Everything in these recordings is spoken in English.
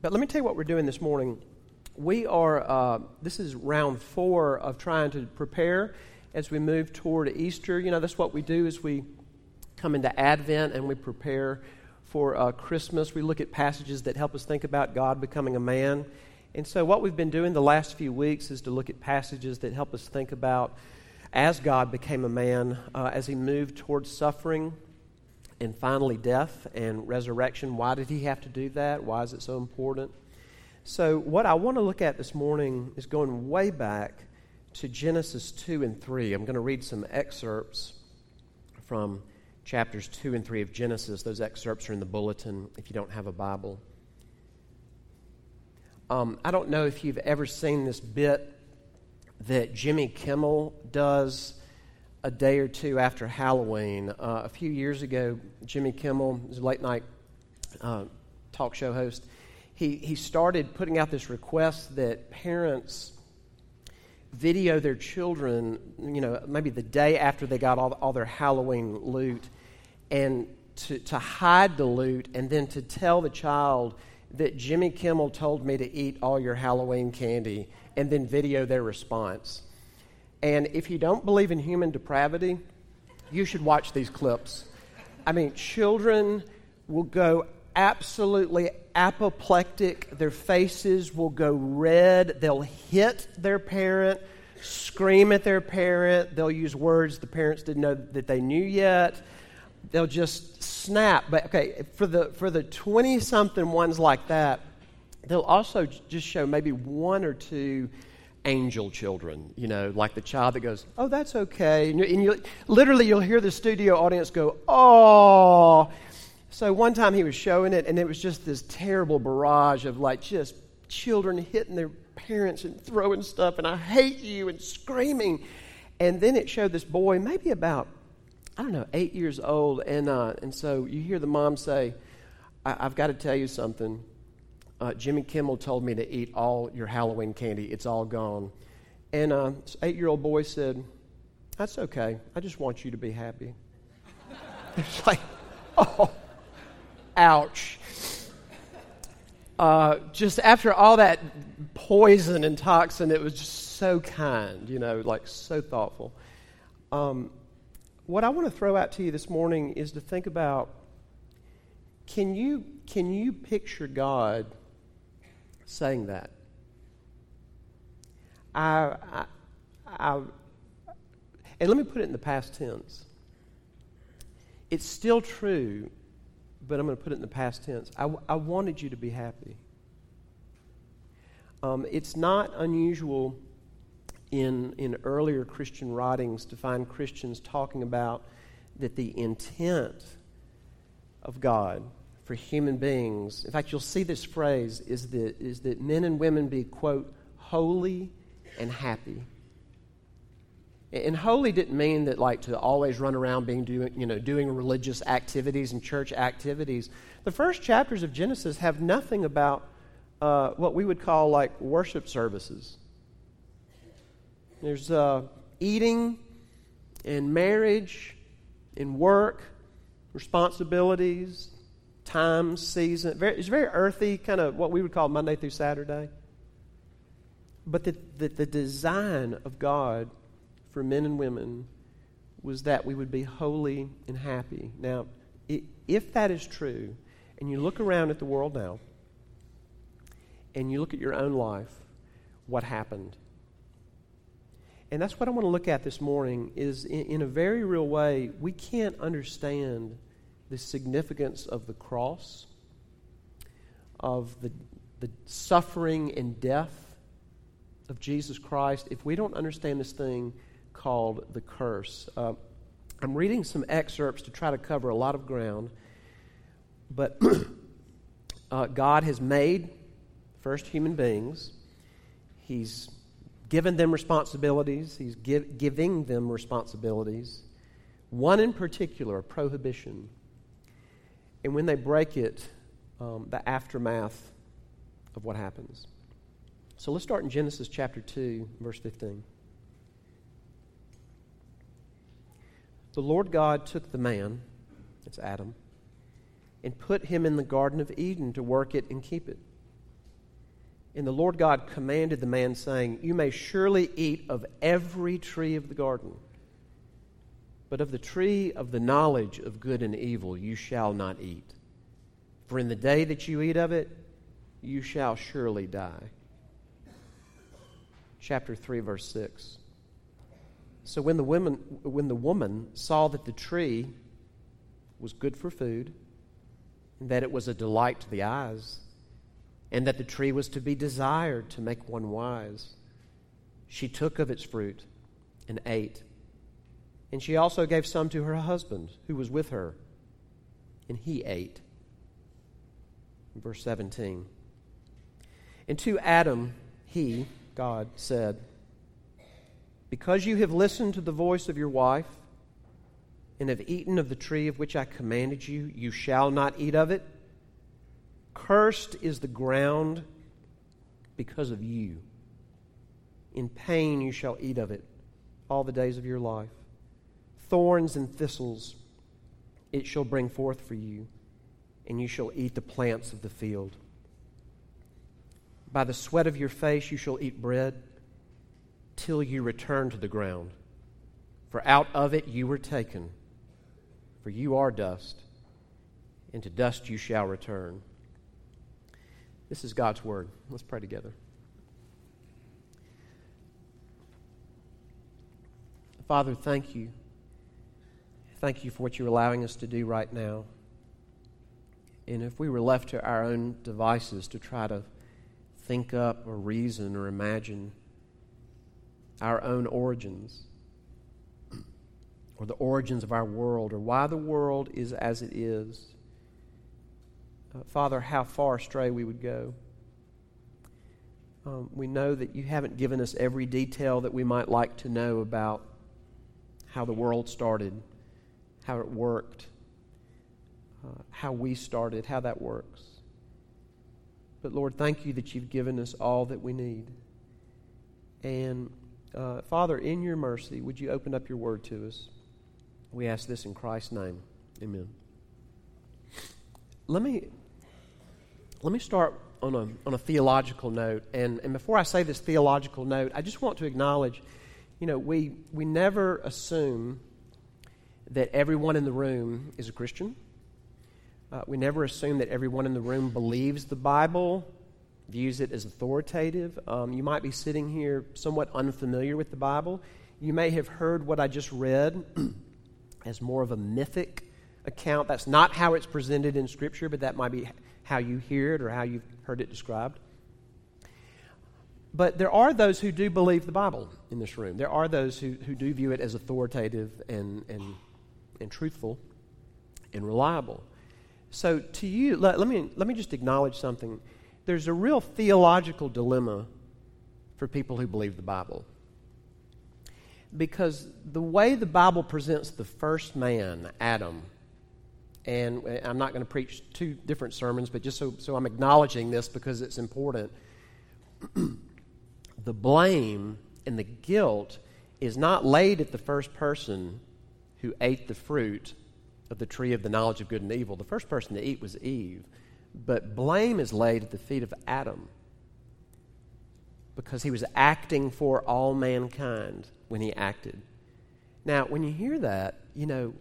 But let me tell you what we're doing this morning. We are, uh, this is round four of trying to prepare as we move toward Easter. You know, that's what we do is we come into Advent and we prepare for uh, Christmas. We look at passages that help us think about God becoming a man. And so, what we've been doing the last few weeks is to look at passages that help us think about as God became a man, uh, as he moved towards suffering and finally death and resurrection. Why did he have to do that? Why is it so important? So, what I want to look at this morning is going way back to Genesis 2 and 3. I'm going to read some excerpts from chapters 2 and 3 of Genesis. Those excerpts are in the bulletin if you don't have a Bible. Um, I don't know if you've ever seen this bit that Jimmy Kimmel does a day or two after Halloween. Uh, a few years ago, Jimmy Kimmel, is a late night uh, talk show host, he, he started putting out this request that parents video their children, you know, maybe the day after they got all, all their Halloween loot, and to, to hide the loot and then to tell the child that Jimmy Kimmel told me to eat all your Halloween candy and then video their response. And if you don't believe in human depravity, you should watch these clips. I mean, children will go absolutely apoplectic. Their faces will go red. They'll hit their parent, scream at their parent. They'll use words the parents didn't know that they knew yet. They'll just snap. But okay, for the for the 20 something ones like that, they'll also just show maybe one or two angel children, you know, like the child that goes, "Oh, that's okay," and, you, and you, literally you'll hear the studio audience go, "Oh." So one time he was showing it, and it was just this terrible barrage of like just children hitting their parents and throwing stuff, and I hate you and screaming. And then it showed this boy, maybe about I don't know, eight years old, and uh, and so you hear the mom say, I- have got to tell you something." Uh, Jimmy Kimmel told me to eat all your Halloween candy. It's all gone. And uh, this eight year old boy said, That's okay. I just want you to be happy. it's like, oh, ouch. Uh, just after all that poison and toxin, it was just so kind, you know, like so thoughtful. Um, what I want to throw out to you this morning is to think about can you, can you picture God saying that. I, I, I, and let me put it in the past tense. It's still true, but I'm going to put it in the past tense. I, I wanted you to be happy. Um, it's not unusual in, in earlier Christian writings to find Christians talking about that the intent of God for human beings. In fact, you'll see this phrase is that, is that men and women be, quote, holy and happy. And holy didn't mean that like to always run around being doing, you know, doing religious activities and church activities. The first chapters of Genesis have nothing about uh, what we would call like worship services. There's uh, eating and marriage and work, responsibilities, time, season. Very, it's very earthy, kind of what we would call Monday through Saturday. But the, the, the design of God for men and women was that we would be holy and happy. Now, if that is true, and you look around at the world now, and you look at your own life, what happened? And that's what I want to look at this morning is in, in a very real way, we can't understand the significance of the cross, of the, the suffering and death of Jesus Christ, if we don't understand this thing called the curse. Uh, I'm reading some excerpts to try to cover a lot of ground, but uh, God has made first human beings. He's given them responsibilities, He's give, giving them responsibilities. One in particular, a prohibition and when they break it, um, the aftermath of what happens. So let's start in Genesis chapter 2, verse 15. The Lord God took the man, that's Adam, and put him in the Garden of Eden to work it and keep it. And the Lord God commanded the man, saying, You may surely eat of every tree of the garden, but of the tree of the knowledge of good and evil you shall not eat. For in the day that you eat of it, you shall surely die. Chapter 3, verse 6. So when the, woman, when the woman saw that the tree was good for food, and that it was a delight to the eyes, and that the tree was to be desired to make one wise, she took of its fruit and ate. And she also gave some to her husband who was with her, and he ate. Verse 17. And to Adam, he, God, said, Because you have listened to the voice of your wife, and have eaten of the tree of which I commanded you, you shall not eat of it. Cursed is the ground because of you. In pain you shall eat of it all the days of your life. Thorns and thistles it shall bring forth for you, and you shall eat the plants of the field. By the sweat of your face you shall eat bread till you return to the ground. For out of it you were taken, for you are dust, and to dust you shall return. This is God's word. Let's pray together. Father, thank you. Thank you for what you're allowing us to do right now. And if we were left to our own devices to try to think up or reason or imagine our own origins or the origins of our world or why the world is as it is, uh, Father, how far astray we would go. Um, we know that you haven't given us every detail that we might like to know about how the world started, how it worked, uh, how we started, how that works. But Lord, thank you that you've given us all that we need. And uh, Father, in your mercy, would you open up your word to us? We ask this in Christ's name. Amen. Let me let me start on a, on a theological note. And, and before I say this theological note, I just want to acknowledge you know, we, we never assume that everyone in the room is a Christian. Uh, we never assume that everyone in the room believes the Bible, views it as authoritative. Um, you might be sitting here somewhat unfamiliar with the Bible. You may have heard what I just read as more of a mythic account. That's not how it's presented in Scripture, but that might be how you hear it or how you've heard it described. But there are those who do believe the Bible in this room. There are those who, who do view it as authoritative and, and, and truthful and reliable. So, to you, let, let, me, let me just acknowledge something. There's a real theological dilemma for people who believe the Bible. Because the way the Bible presents the first man, Adam, and eh, I'm not going to preach two different sermons, but just so, so I'm acknowledging this because it's important. the blame and the guilt is not laid at the first person who ate the fruit of the tree of the knowledge of good and evil. The first person to eat was Eve, but blame is laid at the feet of Adam because he was acting for all mankind when he acted. Now, when you hear that, you know,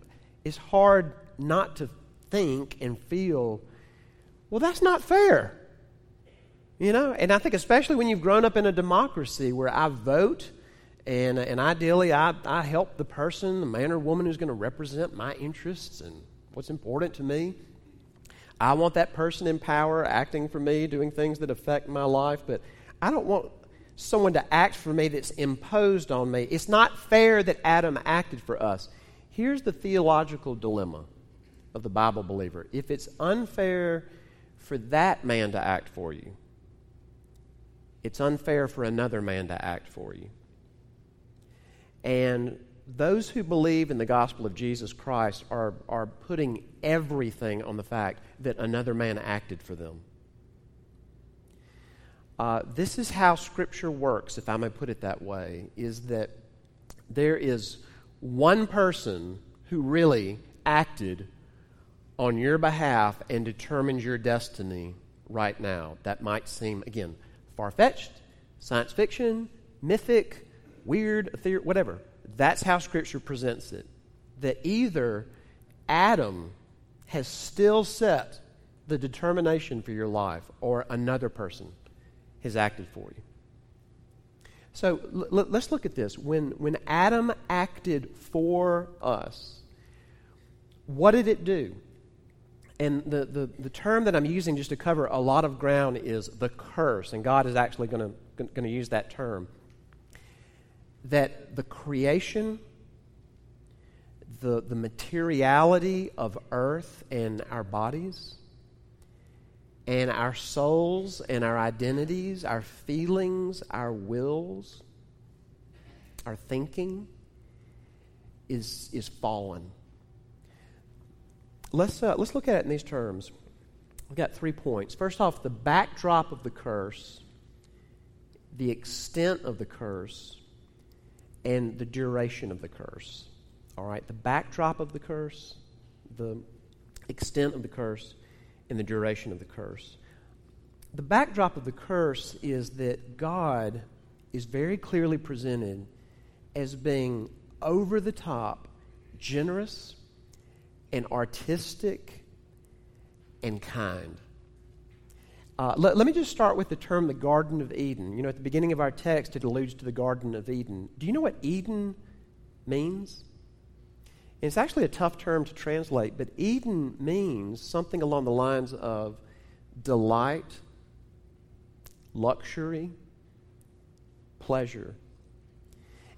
it's hard not to think and feel, well, that's not fair. You know, and I think especially when you've grown up in a democracy where I vote and, and ideally I, I help the person, the man or woman who's going to represent my interests and what's important to me. I want that person in power acting for me, doing things that affect my life, but I don't want someone to act for me that's imposed on me. It's not fair that Adam acted for us. Here's the theological dilemma of the Bible believer. If it's unfair for that man to act for you, it's unfair for another man to act for you. And those who believe in the gospel of Jesus Christ are, are putting everything on the fact that another man acted for them. Uh, this is how Scripture works, if I may put it that way, is that there is one person who really acted on your behalf and determines your destiny right now. That might seem, again, far fetched, science fiction, mythic, weird, theory, whatever. That's how Scripture presents it. That either Adam has still set the determination for your life, or another person has acted for you. So l- l- let's look at this. When, when Adam acted for us, what did it do? And the, the, the term that I'm using just to cover a lot of ground is the curse, and God is actually going to use that term. That the creation, the, the materiality of earth and our bodies, and our souls and our identities, our feelings, our wills, our thinking is, is fallen. Let's, uh, let's look at it in these terms. We've got three points. First off, the backdrop of the curse, the extent of the curse, and the duration of the curse. All right, the backdrop of the curse, the extent of the curse, and the duration of the curse. The backdrop of the curse is that God is very clearly presented as being over the top, generous, and artistic and kind. Uh, let, let, me just start with the term the Garden of Eden. You know, at the beginning of our text, it alludes to the Garden of Eden. Do you know what Eden means? It's actually a tough term to translate, but Eden means something along the lines of delight, luxury, pleasure.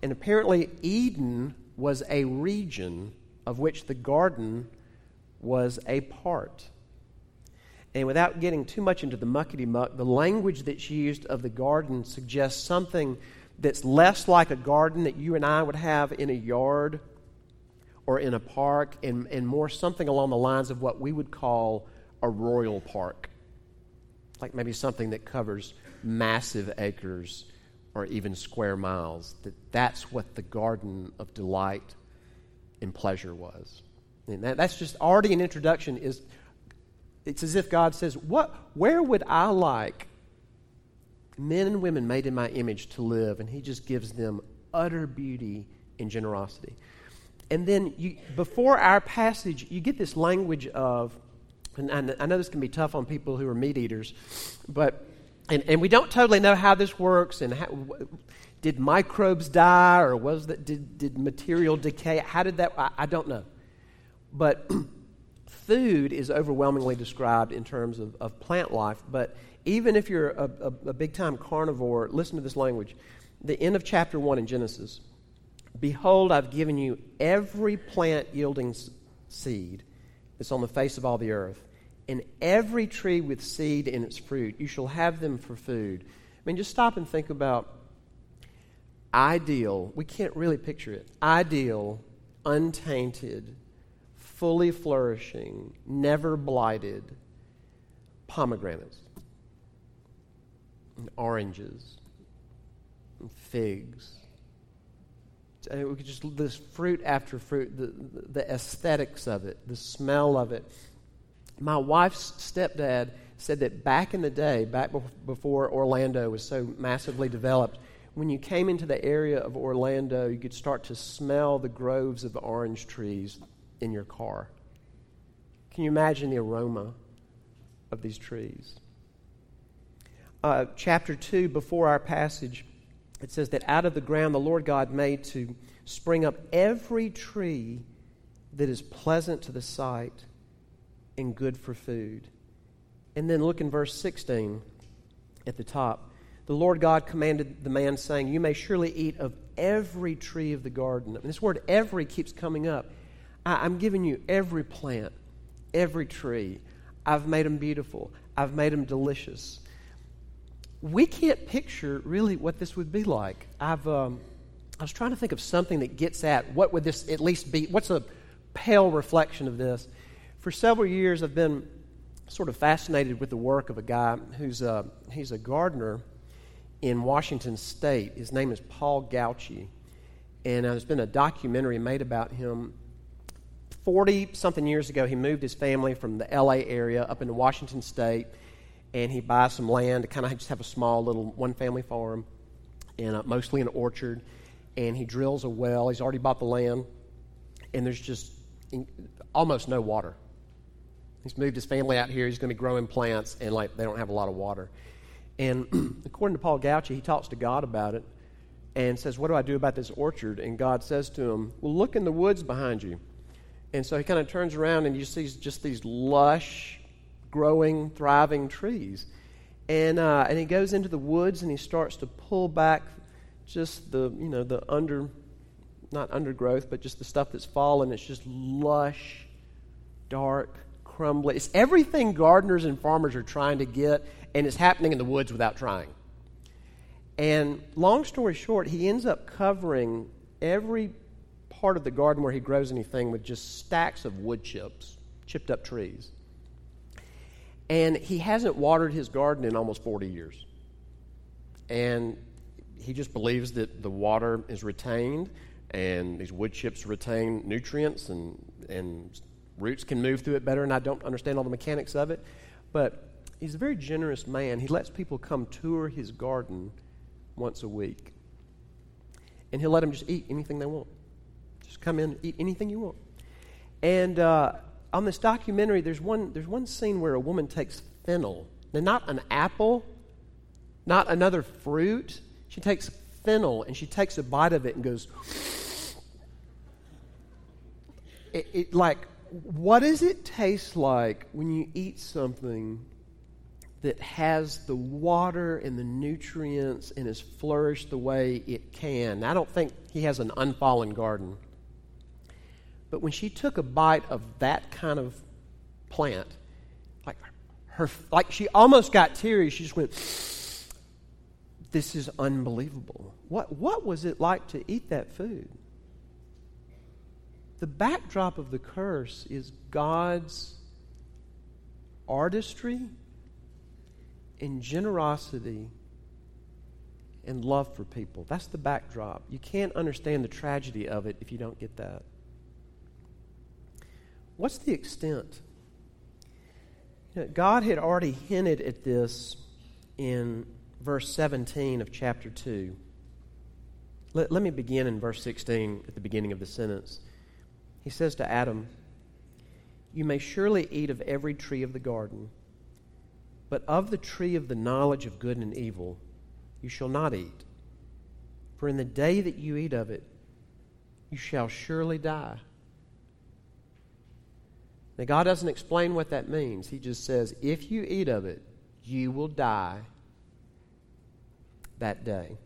And apparently, Eden was a region of which the garden was a part. And without getting too much into the muckety muck, the language that's used of the garden suggests something that's less like a garden that you and I would have in a yard or in a park, and, and more something along the lines of what we would call a royal park. Like maybe something that covers massive acres or even square miles. That that's what the garden of delight and pleasure was. And that, that's just already an introduction. Is it's as if God says, "What? Where would I like men and women made in my image to live?" And He just gives them utter beauty and generosity. And then you, before our passage, you get this language of, and I know this can be tough on people who are meat eaters, but and, and we don't totally know how this works and how, did microbes die or was that did, did material decay how did that I, I don't know but food is overwhelmingly described in terms of, of plant life but even if you're a, a, a big time carnivore listen to this language. The end of chapter 1 in genesis behold i've given you every plant yielding seed that's on the face of all the earth and every tree with seed in its fruit. You shall have them for food. I mean just stop and think about ideal, we can't really picture it, ideal, untainted, fully flourishing, never blighted pomegranates, and oranges, and figs. And we could just this fruit after fruit, the, the aesthetics of it, the smell of it. My wife's stepdad said that back in the day, back before Orlando was so massively developed, when you came into the area of Orlando, you could start to smell the groves of orange trees in your car. Can you imagine the aroma of these trees? Uh, chapter 2, before our passage, it says that out of the ground the Lord God made to spring up every tree that is pleasant to the sight and good for food. And then look in verse 16 at the top the Lord God commanded the man, saying, You may surely eat of every tree of the garden. And this word every keeps coming up. I, am giving you every plant, every tree. I've made them beautiful, I've made them delicious. We can't picture really what this would be like. I've, um, I was trying to think of something that gets at what would this at least be. What's a pale reflection of this? For several years, I've been sort of fascinated with the work of a guy who's a, he's a gardener in Washington State. His name is Paul Gautschi. And uh, there's been a documentary made about him. 40 something years ago, he moved his family from the LA area up into Washington State. and he buys some land to kind of just have a small little one family farm, and uh, mostly an orchard. And he drills a well. He's already bought the land, and there's just in, almost no water. He's moved his family out here. He's going to be growing plants, and like they don't have a lot of water. And according to Paul Gautschi, he talks to God about it and says, What do I do about this orchard? And God says to him, Well, look in the woods behind you. And so he kind of turns around and you see just these lush, growing, thriving trees. And, uh, and he goes into the woods and he starts to pull back just the, you know, the under, not undergrowth, but just the stuff that's fallen. It's just lush, dark, crumbly. It's everything gardeners and farmers are trying to get, and it's happening in the woods without trying. And long story short, he ends up covering every part of the garden where he grows anything with just stacks of wood chips, chipped up trees. And he hasn't watered his garden in almost 40 years. And he just believes that the water is retained and these wood chips retain nutrients and, and roots can move through it better. And I don't understand all the mechanics of it. But he's a very generous man. He lets people come tour his garden once a week. And he'll let them just eat anything they want. Just come in, eat anything you want. And uh, on this documentary, there's one, there's one scene where a woman takes fennel. Now, not an apple, not another fruit. She takes fennel and she takes a bite of it and goes, it, it, like, what does it taste like when you eat something that has the water and the nutrients and has flourished the way it can. I don't think he has an unfallen garden. But when she took a bite of that kind of plant, like her like she almost got teary, she just went this is unbelievable. What what was it like to eat that food? The backdrop of the curse is God's artistry in generosity and love for people. That's the backdrop. You can't understand the tragedy of it if you don't get that. What's the extent? You know, God had already hinted at this in verse 17 of chapter 2. Let, let me begin in verse 16 at the beginning of the sentence. He says to Adam, You may surely eat of every tree of the garden. But of the tree of the knowledge of good and evil you shall not eat. For in the day that you eat of it, you shall surely die. Now, God doesn't explain what that means. He just says, if you eat of it, you will die that day.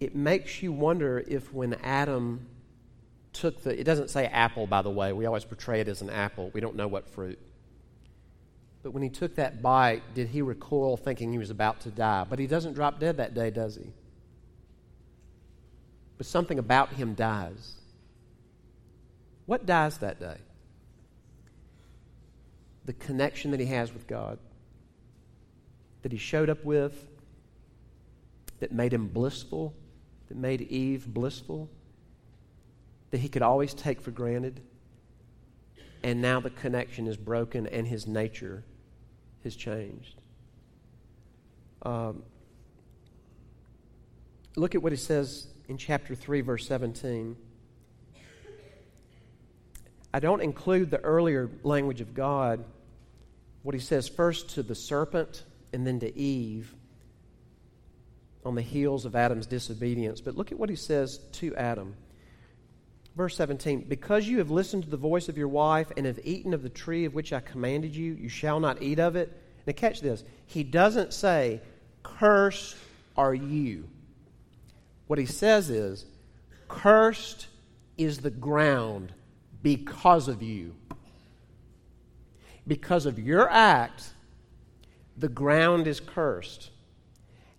It makes you wonder if when Adam took the, it doesn't say apple, by the way. We always portray it as an apple. We don't know what fruit. But when he took that bite, did he recoil thinking he was about to die? But he doesn't drop dead that day, does he? But something about him dies. What dies that day? The connection that he has with God, that he showed up with, that made him blissful, that made Eve blissful, that he could always take for granted. And now the connection is broken and his nature has changed. Um, look at what he says in chapter 3, verse 17. I don't include the earlier language of God, what he says first to the serpent and then to Eve on the heels of Adam's disobedience. But look at what he says to Adam. Verse 17 Because you have listened to the voice of your wife and have eaten of the tree of which I commanded you, you shall not eat of it. Now, catch this. He doesn't say, Cursed are you. What he says is, Cursed is the ground because of you. Because of your act, the ground is cursed.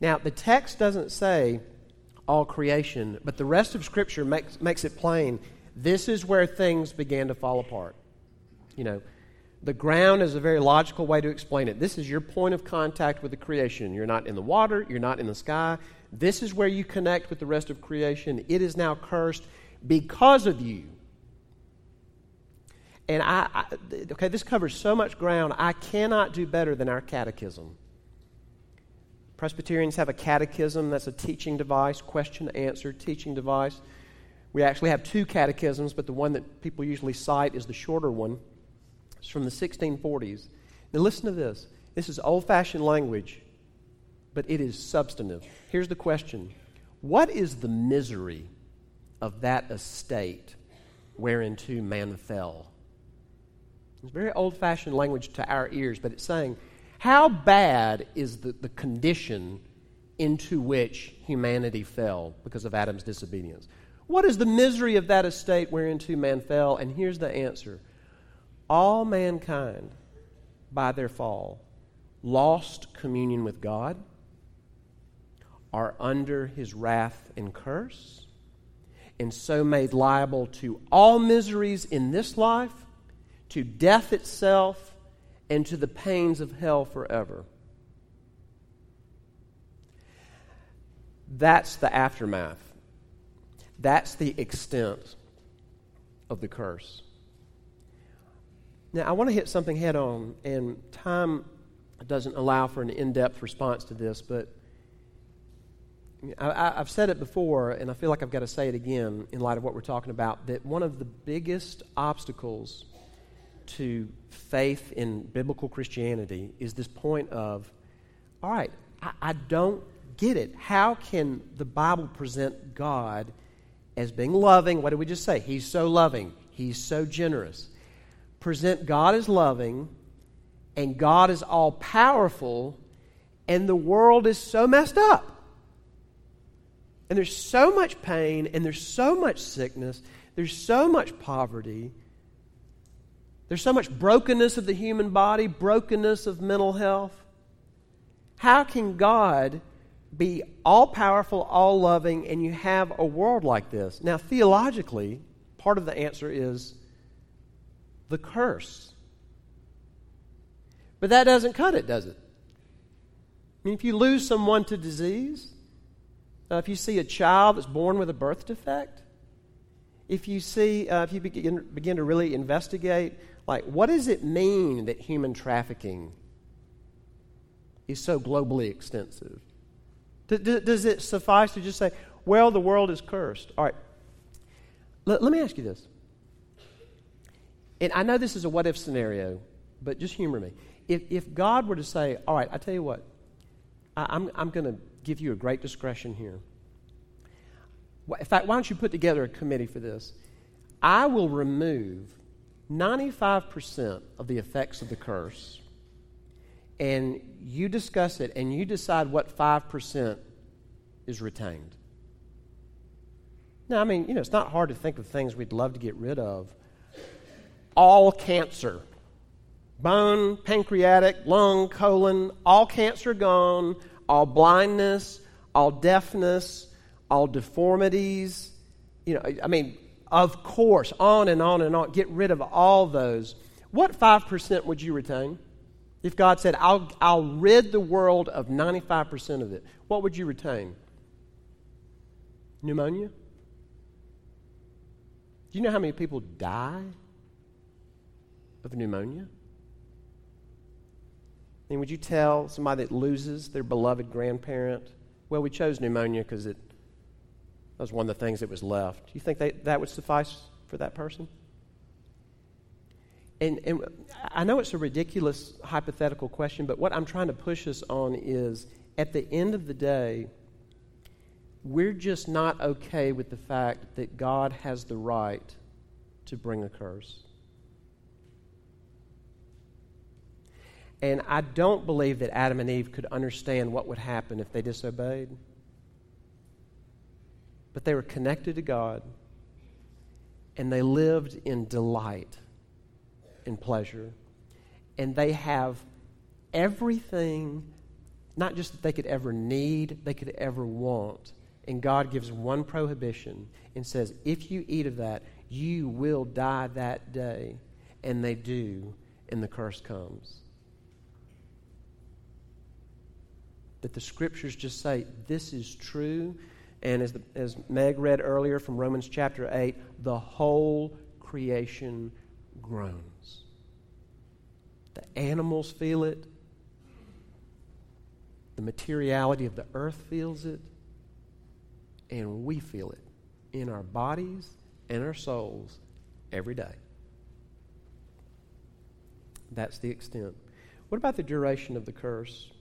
Now, the text doesn't say all creation, but the rest of Scripture makes, makes it plain this is where things began to fall apart. You know, the ground is a very logical way to explain it. This is your point of contact with the creation. You're not in the water, you're not in the sky. This is where you connect with the rest of creation. It is now cursed because of you. And I, I, okay, this covers so much ground. I cannot do better than our catechism. Presbyterians have a catechism that's a teaching device, question answer teaching device. We actually have two catechisms, but the one that people usually cite is the shorter one. It's from the 1640s. Now, listen to this. This is old fashioned language, but it is substantive. Here's the question What is the misery of that estate whereinto man fell? It's very old fashioned language to our ears, but it's saying, how bad is the, the condition into which humanity fell because of Adam's disobedience? What is the misery of that estate whereinto man fell? And here's the answer all mankind, by their fall, lost communion with God, are under his wrath and curse, and so made liable to all miseries in this life, to death itself, and to the pains of hell forever. That's the aftermath. That's the extent of the curse. Now, I want to hit something head on, and time doesn't allow for an in depth response to this, but I, have said it before, and I feel like I've got to say it again in light of what we're talking about that one of the biggest obstacles to faith in biblical Christianity is this point of, all right, I, I don't get it. How can the Bible present God as being loving? What did we just say? He's so loving, He's so generous. Present God as loving, and God is all powerful, and the world is so messed up. And there's so much pain, and there's so much sickness, there's so much poverty there's so much brokenness of the human body, brokenness of mental health. How can God be all powerful, all loving, and you have a world like this? Now, theologically, part of the answer is the curse. But that doesn't cut it, does it? I mean, if you lose someone to disease, uh, if you see a child that's born with a birth defect, if you see, uh, if you begin, begin to really investigate like, what does it mean that human trafficking is so globally extensive? Does it suffice to just say, well, the world is cursed? All right. Let, let me ask you this. And I know this is a what if scenario, but just humor me. If, if God were to say, all right, I tell you what, I, I'm, I'm going to give you a great discretion here. In fact, why don't you put together a committee for this? I will remove 95% of the effects of the curse, and you discuss it and you decide what 5% is retained. Now, I mean, you know, it's not hard to think of things we'd love to get rid of. All cancer bone, pancreatic, lung, colon, all cancer gone, all blindness, all deafness, all deformities. You know, I mean, of course, on and on and on. Get rid of all those. What 5% would you retain? If God said, I'll, I'll rid the world of 95% of it, what would you retain? Pneumonia? Do you know how many people die of pneumonia? And would you tell somebody that loses their beloved grandparent, well, we chose pneumonia because it that was one of the things that was left. Do you think that, that would suffice for that person? And, and I know it's a ridiculous hypothetical question, but what I'm trying to push us on is at the end of the day, we're just not okay with the fact that God has the right to bring a curse. And I don't believe that Adam and Eve could understand what would happen if they disobeyed but they were connected to God and they lived in delight and pleasure. And they have everything, not just that they could ever need, they could ever want. And God gives one prohibition and says, if you eat of that, you will die that day. And they do, and the curse comes. That the scriptures just say, this is true and as, the, as Meg read earlier from Romans chapter 8, the whole creation groans. The animals feel it. The materiality of the earth feels it. And we feel it in our bodies and our souls every day. That's the extent. What about the duration of the curse?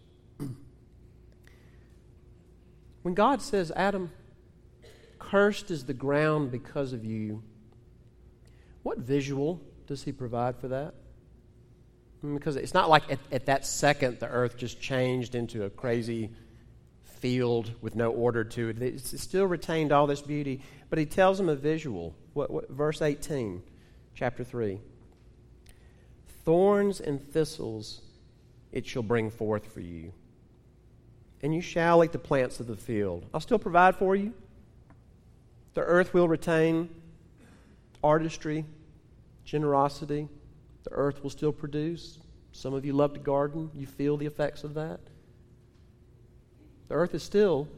When God says, Adam, cursed is the ground because of you, what visual does he provide for that? Because it's not like at, at, that second the earth just changed into a crazy field with no order to it. It's still retained all this beauty, but he tells them a visual. What, what, verse 18, chapter 3 Thorns and thistles it shall bring forth for you, and you shall eat the plants of the field. I'll still provide for you. The earth will retain artistry, generosity. The earth will still produce. Some of you love to garden. You feel the effects of that. The earth is still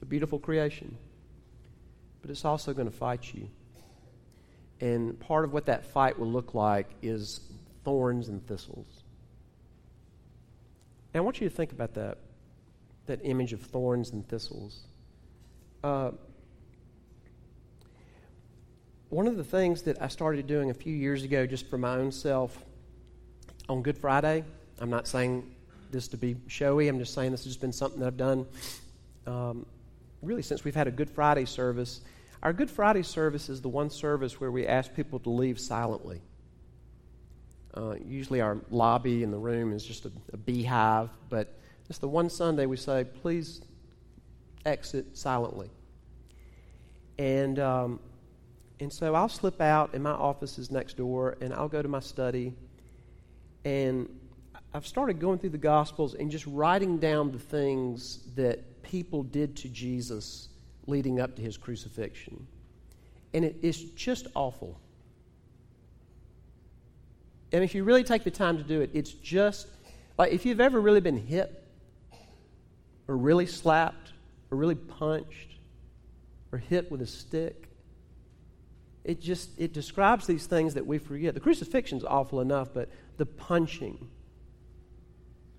a beautiful creation, but it's also going to fight you. And part of what that fight will look like is thorns and thistles. And I want you to think about that, that image of thorns and thistles. Uh, one of the things that I started doing a few years ago, just for my own self, on Good Friday, I'm not saying this to be showy, I'm just saying this has just been something that I've done um, really since we've had a Good Friday service. Our Good Friday service is the one service where we ask people to leave silently. Uh, usually, our lobby in the room is just a, a beehive, but it's the one Sunday we say, please exit silently. And, um, and so I'll slip out, and my office is next door, and I'll go to my study. And I've started going through the Gospels and just writing down the things that people did to Jesus leading up to his crucifixion. And it, it's just awful. And if you really take the time to do it, it's just like if you've ever really been hit, or really slapped, or really punched, or hit with a stick. It just it describes these things that we forget. The crucifixion's awful enough, but the punching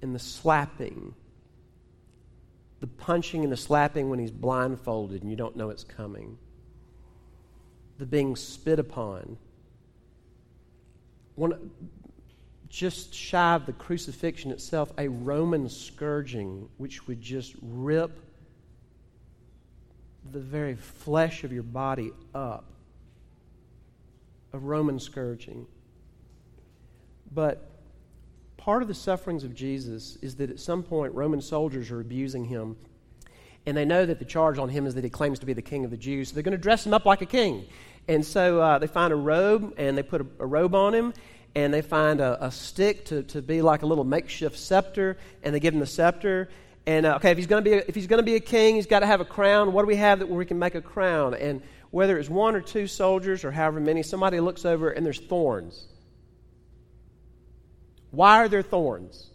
and the slapping, the punching and the slapping when he's blindfolded and you don't know it's coming, the being spit upon one, just shy of the crucifixion itself, a Roman scourging, which would just rip the very flesh of your body up. A Roman scourging. But part of the sufferings of Jesus is that at some point Roman soldiers are abusing him. And they know that the charge on him is that he claims to be the king of the Jews. So they're going to dress him up like a king. And so uh, they find a robe and they put a, a robe on him and they find a, a, stick to, to be like a little makeshift scepter and they give him the scepter. And uh, okay, if he's going to be a, if he's going to be a king, he's got to have a crown. What do we have that where we can make a crown? And whether it's one or two soldiers or however many, somebody looks over and there's thorns. Why are there thorns?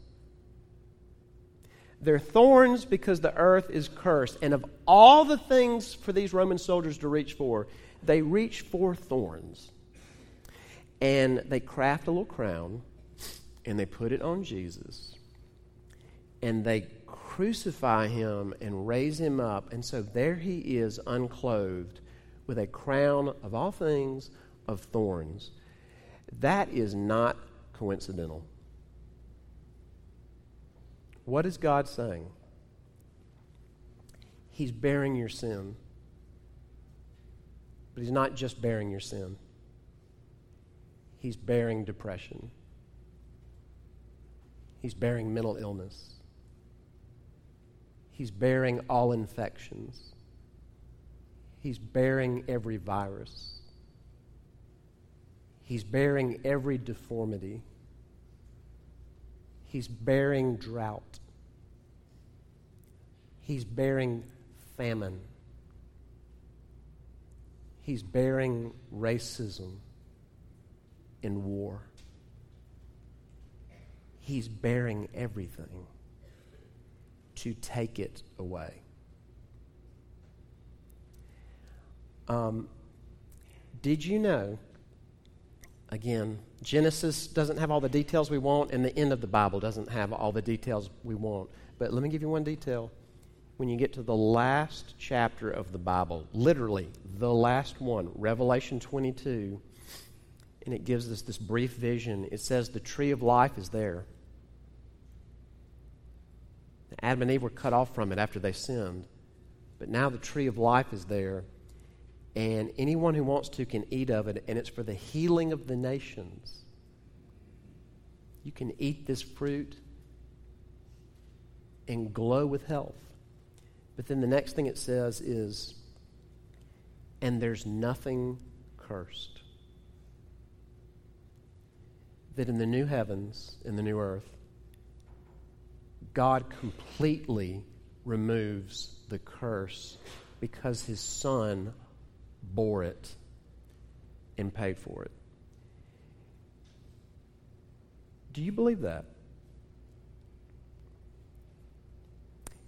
They're thorns because the earth is cursed. And of all the things for these Roman soldiers to reach for, they reach for thorns. And they craft a little crown and they put it on Jesus. And they crucify him and raise him up. And so there he is, unclothed, with a crown of all things of thorns. That is not coincidental. What is God saying? He's bearing your sin. But He's not just bearing your sin, He's bearing depression, He's bearing mental illness, He's bearing all infections, He's bearing every virus, He's bearing every deformity. He's bearing drought. He's bearing famine. He's bearing racism and war. He's bearing everything to take it away. Um, did you know Again, Genesis doesn't have all the details we want, and the end of the Bible doesn't have all the details we want. But let me give you one detail. When you get to the last chapter of the Bible, literally the last one, Revelation 22, and it gives us this brief vision, it says the tree of life is there. Adam and Eve were cut off from it after they sinned. But now the tree of life is there, and anyone who wants to can eat of it, and it's for the healing of the nations. You can eat this fruit and glow with health. But then the next thing it says is, and there's nothing cursed. That in the new heavens, in the new earth, God completely removes the curse because his son bore it and paid for it. Do you believe that?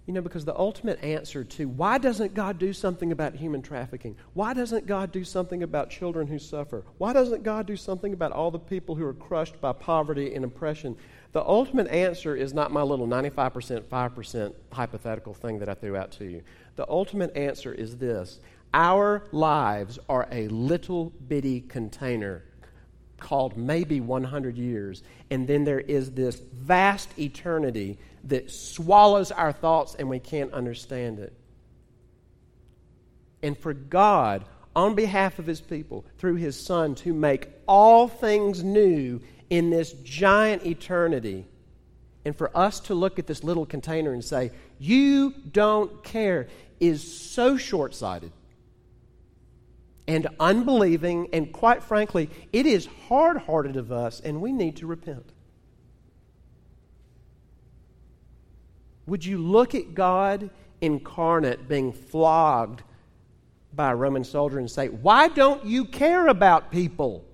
You know, because the ultimate answer to why doesn't God do something about human trafficking? Why doesn't God do something about children who suffer? Why doesn't God do something about all the people who are crushed by poverty and oppression? The ultimate answer is not my little 95%, 5% hypothetical thing that I threw out to you. The ultimate answer is this Our lives are a little bitty container called maybe 100 years, and then there is this vast eternity that swallows our thoughts and we can't understand it. And for God, on behalf of his people, through his Son, to make all things new in this giant eternity, and for us to look at this little container and say, You don't care, is so short sighted and unbelieving, and quite frankly, it is hard hearted of us, and we need to repent. Would you look at God incarnate being flogged by a Roman soldier and say, Why don't you care about people?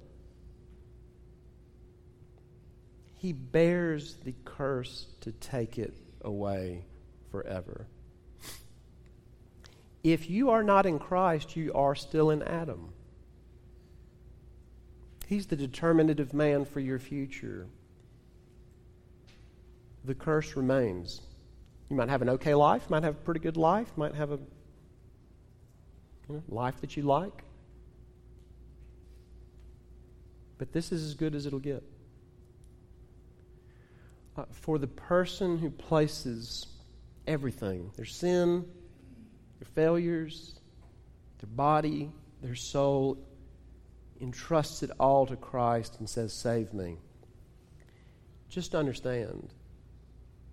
He bears the curse to take it away forever. If you are not in Christ, you are still in Adam. He's the determinative man for your future. The curse remains. You might have an okay life, might have a pretty good life, might have a you know, life that you like. But this is as good as it'll get uh, for the person who places everything their sin, their failures, their body, their soul entrusts it all to Christ and says, Save me. Just understand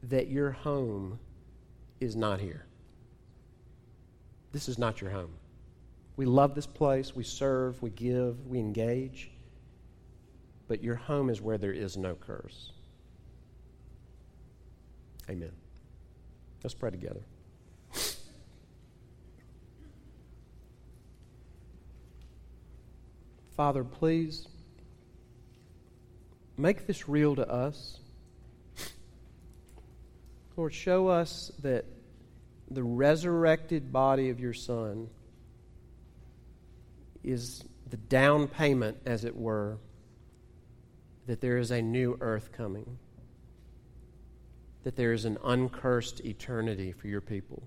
that your home is not here. This is not your home. We love this place, we serve, we give, we engage, but your home is where there is no curse. Amen. Let's pray together. Father, please make this real to us. Lord, show us that the resurrected body of your Son is the down payment, as it were, that there is a new earth coming that there is an uncursed eternity for your people.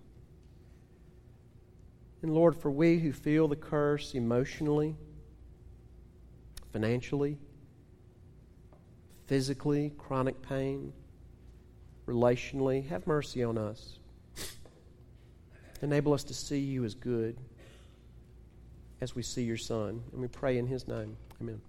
And Lord, for we who feel the curse emotionally, financially, physically, chronic pain, relationally, have mercy on us. Enable us to see you as good as we see your Son. And we pray in his name. Amen.